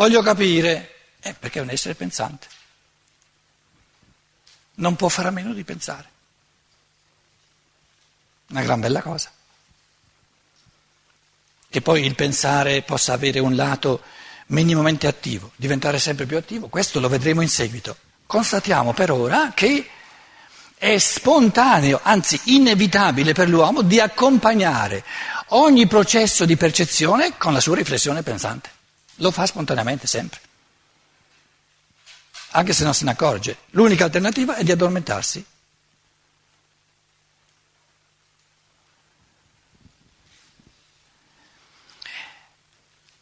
voglio capire, eh, perché è un essere pensante. Non può fare a meno di pensare. Una gran bella cosa. Che poi il pensare possa avere un lato minimamente attivo, diventare sempre più attivo, questo lo vedremo in seguito. Constatiamo per ora che è spontaneo, anzi inevitabile per l'uomo di accompagnare ogni processo di percezione con la sua riflessione pensante. Lo fa spontaneamente sempre, anche se non se ne accorge. L'unica alternativa è di addormentarsi.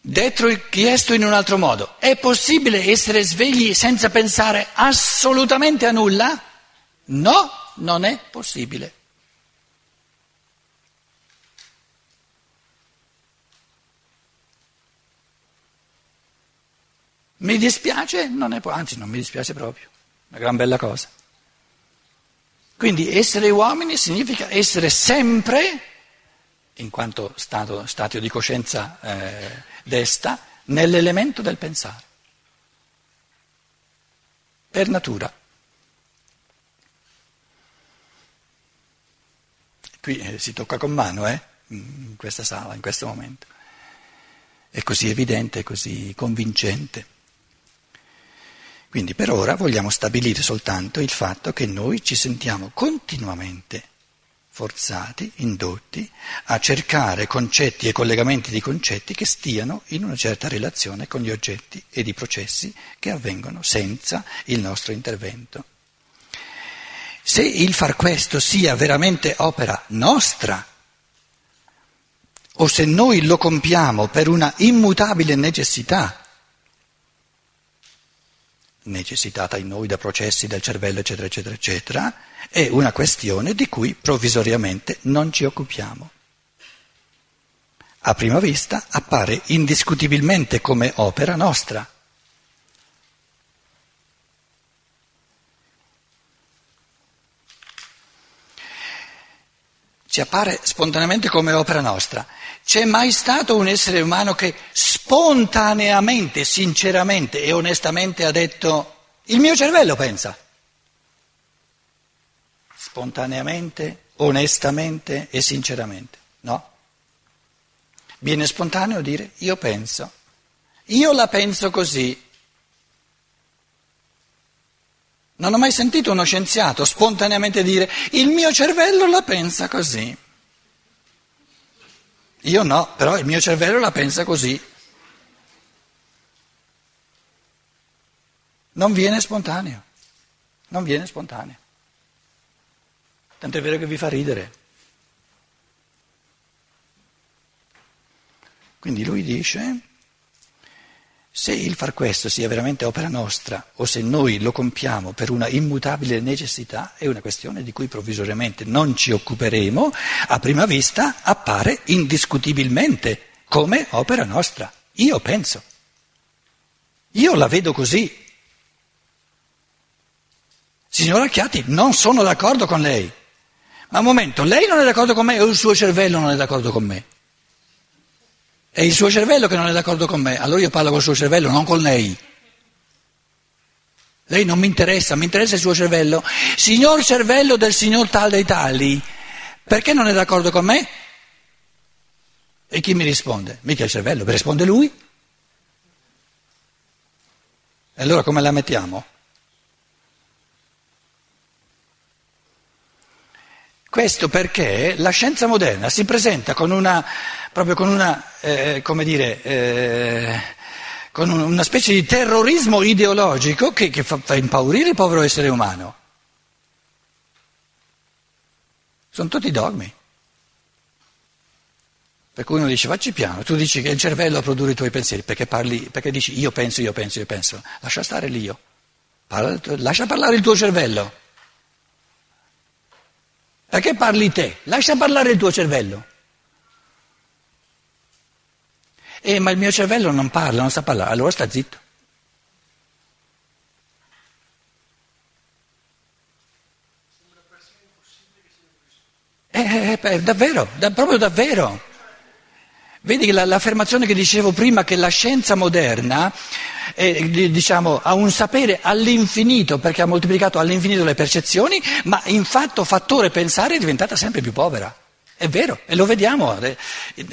Detto chiesto in un altro modo, è possibile essere svegli senza pensare assolutamente a nulla? No, non è possibile. Mi dispiace? Non è, anzi, non mi dispiace proprio. Una gran bella cosa. Quindi essere uomini significa essere sempre, in quanto stato, stato di coscienza eh, desta, nell'elemento del pensare. Per natura. Qui eh, si tocca con mano, eh, in questa sala, in questo momento. È così evidente, così convincente. Quindi per ora vogliamo stabilire soltanto il fatto che noi ci sentiamo continuamente forzati, indotti a cercare concetti e collegamenti di concetti che stiano in una certa relazione con gli oggetti ed i processi che avvengono senza il nostro intervento. Se il far questo sia veramente opera nostra, o se noi lo compiamo per una immutabile necessità, necessitata in noi da processi del cervello, eccetera, eccetera, eccetera, è una questione di cui provvisoriamente non ci occupiamo. A prima vista appare indiscutibilmente come opera nostra. Ci appare spontaneamente come opera nostra. C'è mai stato un essere umano che spontaneamente, sinceramente e onestamente ha detto il mio cervello pensa? Spontaneamente, onestamente e sinceramente, no? Viene spontaneo dire io penso, io la penso così. Non ho mai sentito uno scienziato spontaneamente dire il mio cervello la pensa così. Io no, però il mio cervello la pensa così. Non viene spontaneo, non viene spontaneo. Tant'è vero che vi fa ridere. Quindi lui dice, se il far questo sia veramente opera nostra o se noi lo compiamo per una immutabile necessità è una questione di cui provvisoriamente non ci occuperemo, a prima vista appare indiscutibilmente come opera nostra. Io penso. Io la vedo così. Signora Chiatti, non sono d'accordo con lei. Ma un momento, lei non è d'accordo con me o il suo cervello non è d'accordo con me? È il suo cervello che non è d'accordo con me, allora io parlo col suo cervello, non con lei. Lei non mi interessa, mi interessa il suo cervello. Signor cervello del signor tal dei tali, perché non è d'accordo con me? E chi mi risponde? Mica il cervello, risponde lui. E allora come la mettiamo? Questo perché la scienza moderna si presenta con una, proprio con una, eh, come dire, eh, con una specie di terrorismo ideologico che, che fa, fa impaurire il povero essere umano. Sono tutti dogmi. Per cui uno dice facci piano, tu dici che il cervello produrre i tuoi pensieri, perché, parli, perché dici io penso, io penso, io penso. Lascia stare l'io. Parla, lascia parlare il tuo cervello. Perché parli te? Lascia parlare il tuo cervello. Eh, ma il mio cervello non parla, non sa parlare, allora sta zitto. Eh, eh, eh, davvero, da, proprio davvero. Vedi l'affermazione che dicevo prima che la scienza moderna è, diciamo, ha un sapere all'infinito perché ha moltiplicato all'infinito le percezioni, ma in fatto fattore pensare è diventata sempre più povera. È vero, e lo vediamo.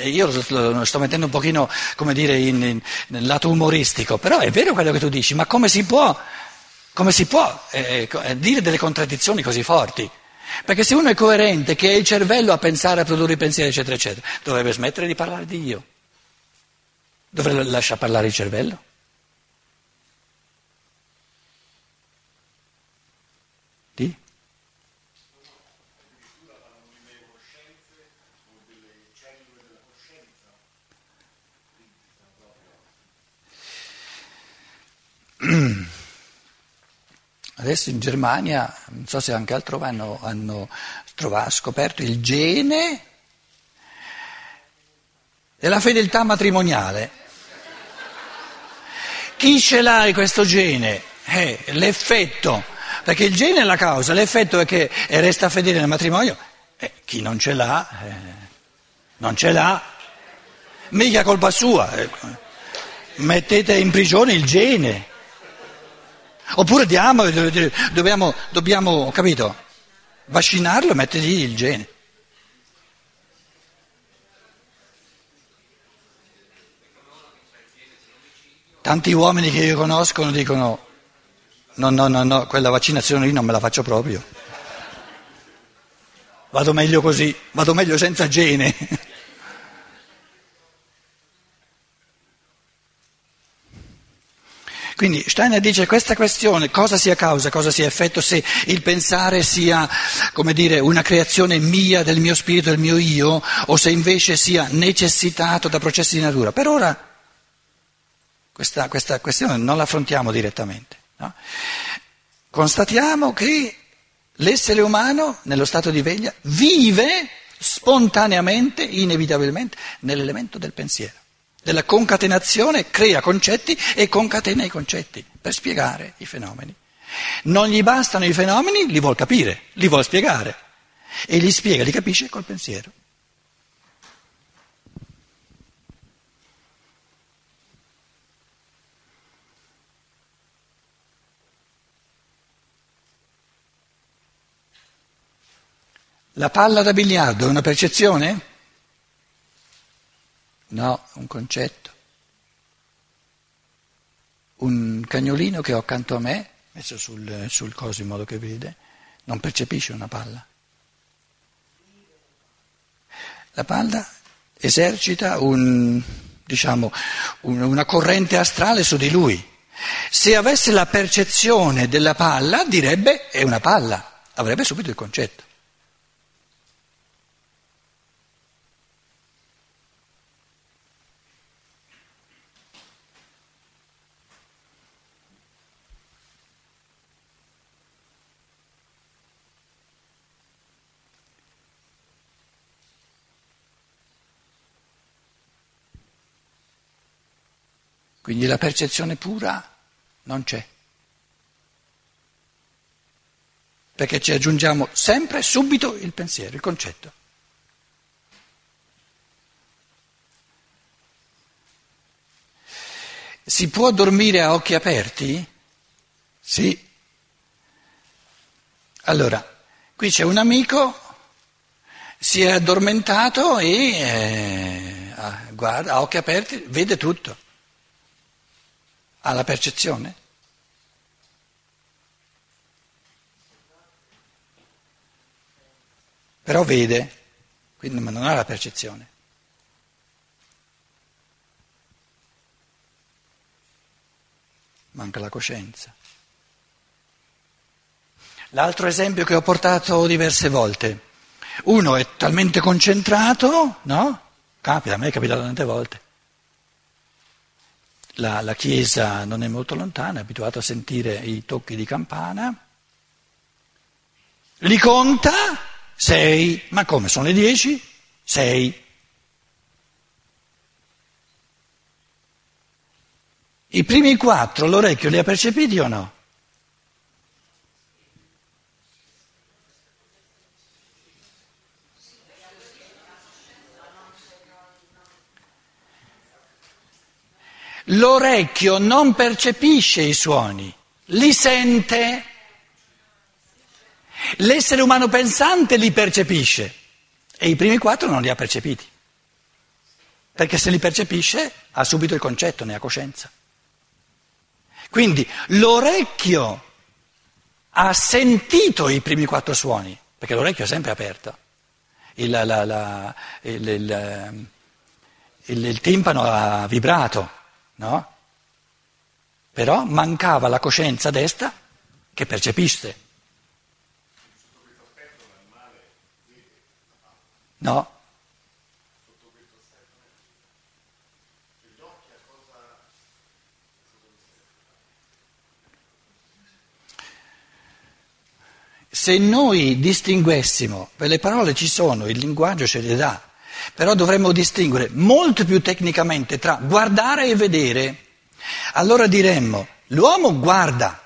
Io lo sto mettendo un pochino, come dire, in, in, nel lato umoristico, però è vero quello che tu dici, ma come si può, come si può eh, eh dire delle contraddizioni così forti? Perché se uno è coerente, che è il cervello a pensare, a produrre i pensieri, eccetera, eccetera, dovrebbe smettere di parlare di io. Dovrebbe lasciare parlare il cervello. Di? Adesso in Germania, non so se anche altrove, hanno, hanno trovato, scoperto il gene della fedeltà matrimoniale. Chi ce l'ha questo gene? Eh, l'effetto, perché il gene è la causa, l'effetto è che resta fedele nel matrimonio. Eh, chi non ce l'ha, eh, non ce l'ha, mica colpa sua. Eh. Mettete in prigione il gene. Oppure diamo, dobbiamo, dobbiamo, capito, vaccinarlo e mettergli il gene. Tanti uomini che io conosco dicono no, no, no, no, quella vaccinazione lì non me la faccio proprio. Vado meglio così, vado meglio senza gene. Quindi Steiner dice questa questione, cosa sia causa, cosa sia effetto, se il pensare sia, come dire, una creazione mia, del mio spirito, del mio io, o se invece sia necessitato da processi di natura. Per ora questa, questa questione non la affrontiamo direttamente. No? Constatiamo che l'essere umano, nello stato di veglia, vive spontaneamente, inevitabilmente, nell'elemento del pensiero della concatenazione crea concetti e concatena i concetti per spiegare i fenomeni. Non gli bastano i fenomeni, li vuol capire, li vuol spiegare e li spiega, li capisce col pensiero. La palla da biliardo è una percezione? No, un concetto. Un cagnolino che ho accanto a me, messo sul, sul coso in modo che vede, non percepisce una palla. La palla esercita un, diciamo, un, una corrente astrale su di lui. Se avesse la percezione della palla, direbbe è una palla, avrebbe subito il concetto. Quindi la percezione pura non c'è. Perché ci aggiungiamo sempre subito il pensiero, il concetto. Si può dormire a occhi aperti? Sì. Allora, qui c'è un amico, si è addormentato e eh, guarda a occhi aperti, vede tutto. Ha la percezione? Però vede, quindi ma non ha la percezione. Manca la coscienza. L'altro esempio che ho portato diverse volte. Uno è talmente concentrato, no? Capita, a me è capitato tante volte la, la chiesa non è molto lontana, è abituato a sentire i tocchi di campana. Li conta? Sei. Ma come? Sono le dieci? Sei. I primi quattro l'orecchio li ha percepiti o no? L'orecchio non percepisce i suoni, li sente. L'essere umano pensante li percepisce e i primi quattro non li ha percepiti, perché se li percepisce ha subito il concetto, ne ha coscienza. Quindi l'orecchio ha sentito i primi quattro suoni, perché l'orecchio è sempre aperto, il, la, la, il, il, il timpano ha vibrato, no? Però mancava la coscienza destra che percepisse. No? Se noi distinguessimo, per le parole ci sono, il linguaggio ce le dà, però dovremmo distinguere molto più tecnicamente tra guardare e vedere. Allora diremmo, l'uomo guarda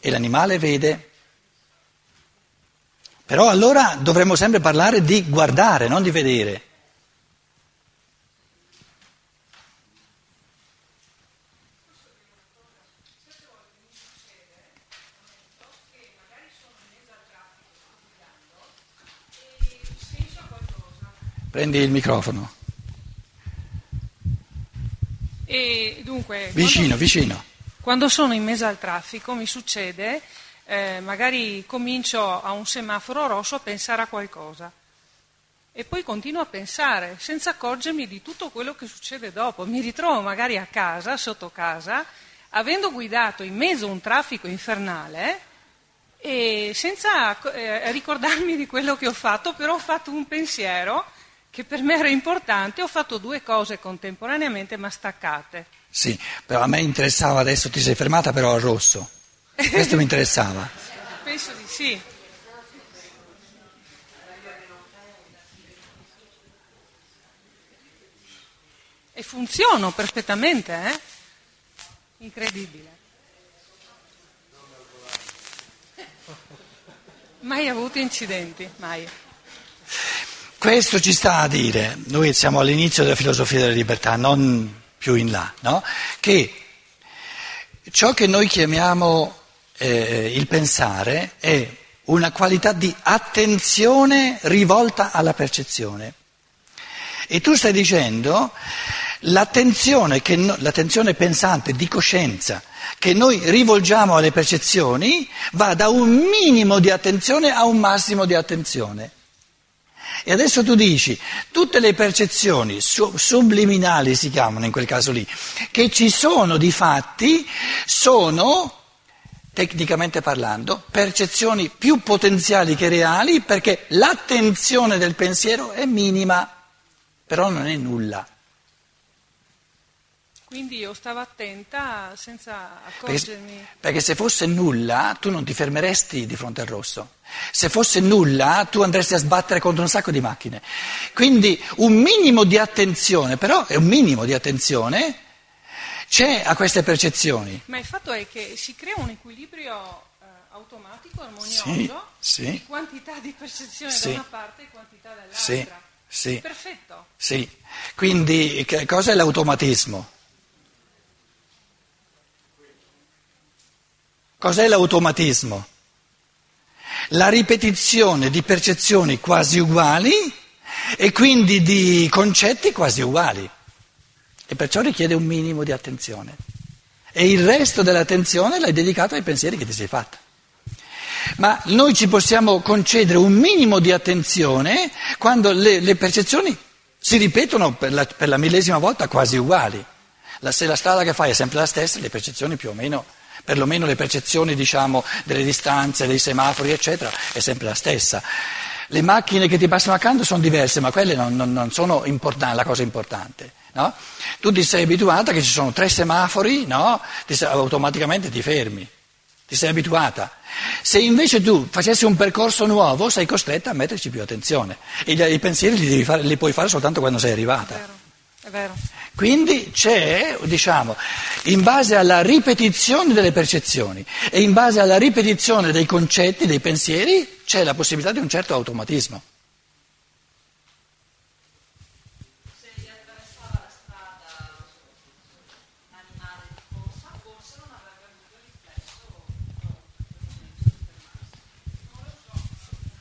e l'animale vede. Però allora dovremmo sempre parlare di guardare, non di vedere. Prendi il microfono. E dunque, Vicino, quando, vicino. quando sono in mezzo al traffico mi succede, eh, magari comincio a un semaforo rosso a pensare a qualcosa e poi continuo a pensare senza accorgermi di tutto quello che succede dopo. Mi ritrovo magari a casa, sotto casa, avendo guidato in mezzo a un traffico infernale e senza eh, ricordarmi di quello che ho fatto, però ho fatto un pensiero che per me era importante, ho fatto due cose contemporaneamente ma staccate. Sì, però a me interessava adesso, ti sei fermata però al rosso. Questo mi interessava. Penso di sì. E funziono perfettamente, eh? Incredibile. Mai avuto incidenti, mai. Questo ci sta a dire, noi siamo all'inizio della filosofia della libertà, non più in là, no? che ciò che noi chiamiamo eh, il pensare è una qualità di attenzione rivolta alla percezione. E tu stai dicendo l'attenzione, no, l'attenzione pensante di coscienza che noi rivolgiamo alle percezioni va da un minimo di attenzione a un massimo di attenzione. E adesso tu dici, tutte le percezioni subliminali si chiamano in quel caso lì, che ci sono di fatti, sono, tecnicamente parlando, percezioni più potenziali che reali perché l'attenzione del pensiero è minima, però non è nulla. Quindi io stavo attenta senza accorgermi. Perché, perché, se fosse nulla tu non ti fermeresti di fronte al rosso. Se fosse nulla tu andresti a sbattere contro un sacco di macchine. Quindi un minimo di attenzione, però è un minimo di attenzione, c'è a queste percezioni. Ma il fatto è che si crea un equilibrio eh, automatico, armonioso, sì, sì. di quantità di percezione sì. da una parte e quantità dall'altra. Sì, sì. Perfetto. Sì. Quindi cosa è l'automatismo? Cos'è l'automatismo? La ripetizione di percezioni quasi uguali e quindi di concetti quasi uguali. E perciò richiede un minimo di attenzione. E il resto dell'attenzione l'hai dedicato ai pensieri che ti sei fatta. Ma noi ci possiamo concedere un minimo di attenzione quando le, le percezioni si ripetono per la, per la millesima volta quasi uguali. La, se la strada che fai è sempre la stessa, le percezioni più o meno perlomeno le percezioni diciamo, delle distanze, dei semafori, eccetera, è sempre la stessa. Le macchine che ti passano accanto sono diverse, ma quelle non, non, non sono la cosa importante. No? Tu ti sei abituata che ci sono tre semafori, no? ti sei, automaticamente ti fermi, ti sei abituata. Se invece tu facessi un percorso nuovo, sei costretta a metterci più attenzione. E i pensieri li, fare, li puoi fare soltanto quando sei arrivata. Quindi c'è, diciamo, in base alla ripetizione delle percezioni e in base alla ripetizione dei concetti, dei pensieri, c'è la possibilità di un certo automatismo.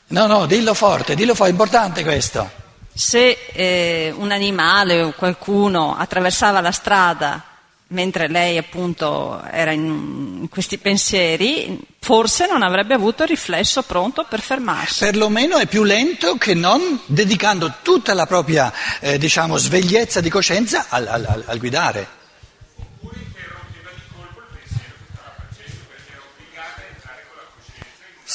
No, no, dillo forte, dillo forte, è importante questo. Se eh, un animale o qualcuno attraversava la strada mentre lei appunto era in, questi pensieri, forse non avrebbe avuto il riflesso pronto per fermarsi. Perlomeno è più lento che non dedicando tutta la propria eh, diciamo, svegliezza di coscienza al, al, al guidare.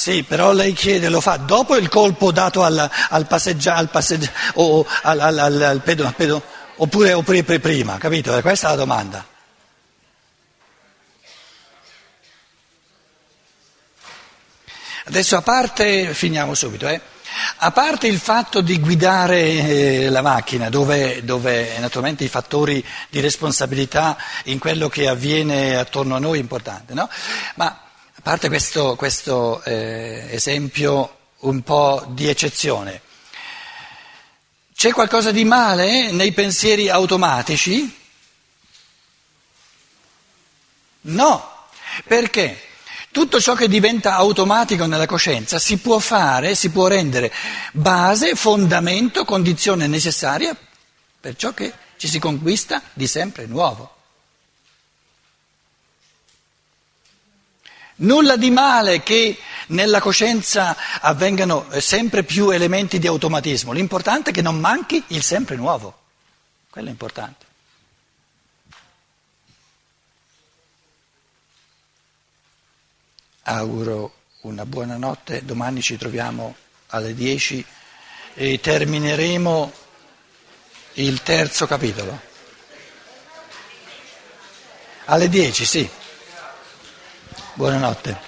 Sì, però lei chiede, lo fa dopo il colpo dato al, al passeggiare, al passeggia, o al, al, al, al pedo, pedo, oppure, oppure prima, capito? Questa è la domanda. Adesso a parte, finiamo subito, eh? a parte il fatto di guidare eh, la macchina, dove, dove, naturalmente i fattori di responsabilità in quello che avviene attorno a noi è importante, no? ma parte questo, questo eh, esempio un po' di eccezione, c'è qualcosa di male nei pensieri automatici? No, perché? Tutto ciò che diventa automatico nella coscienza si può fare, si può rendere base, fondamento, condizione necessaria per ciò che ci si conquista di sempre nuovo. Nulla di male che nella coscienza avvengano sempre più elementi di automatismo, l'importante è che non manchi il sempre nuovo, quello è importante. auguro una buona notte, domani ci troviamo alle 10 e termineremo il terzo capitolo. Alle 10, sì. Buonanotte.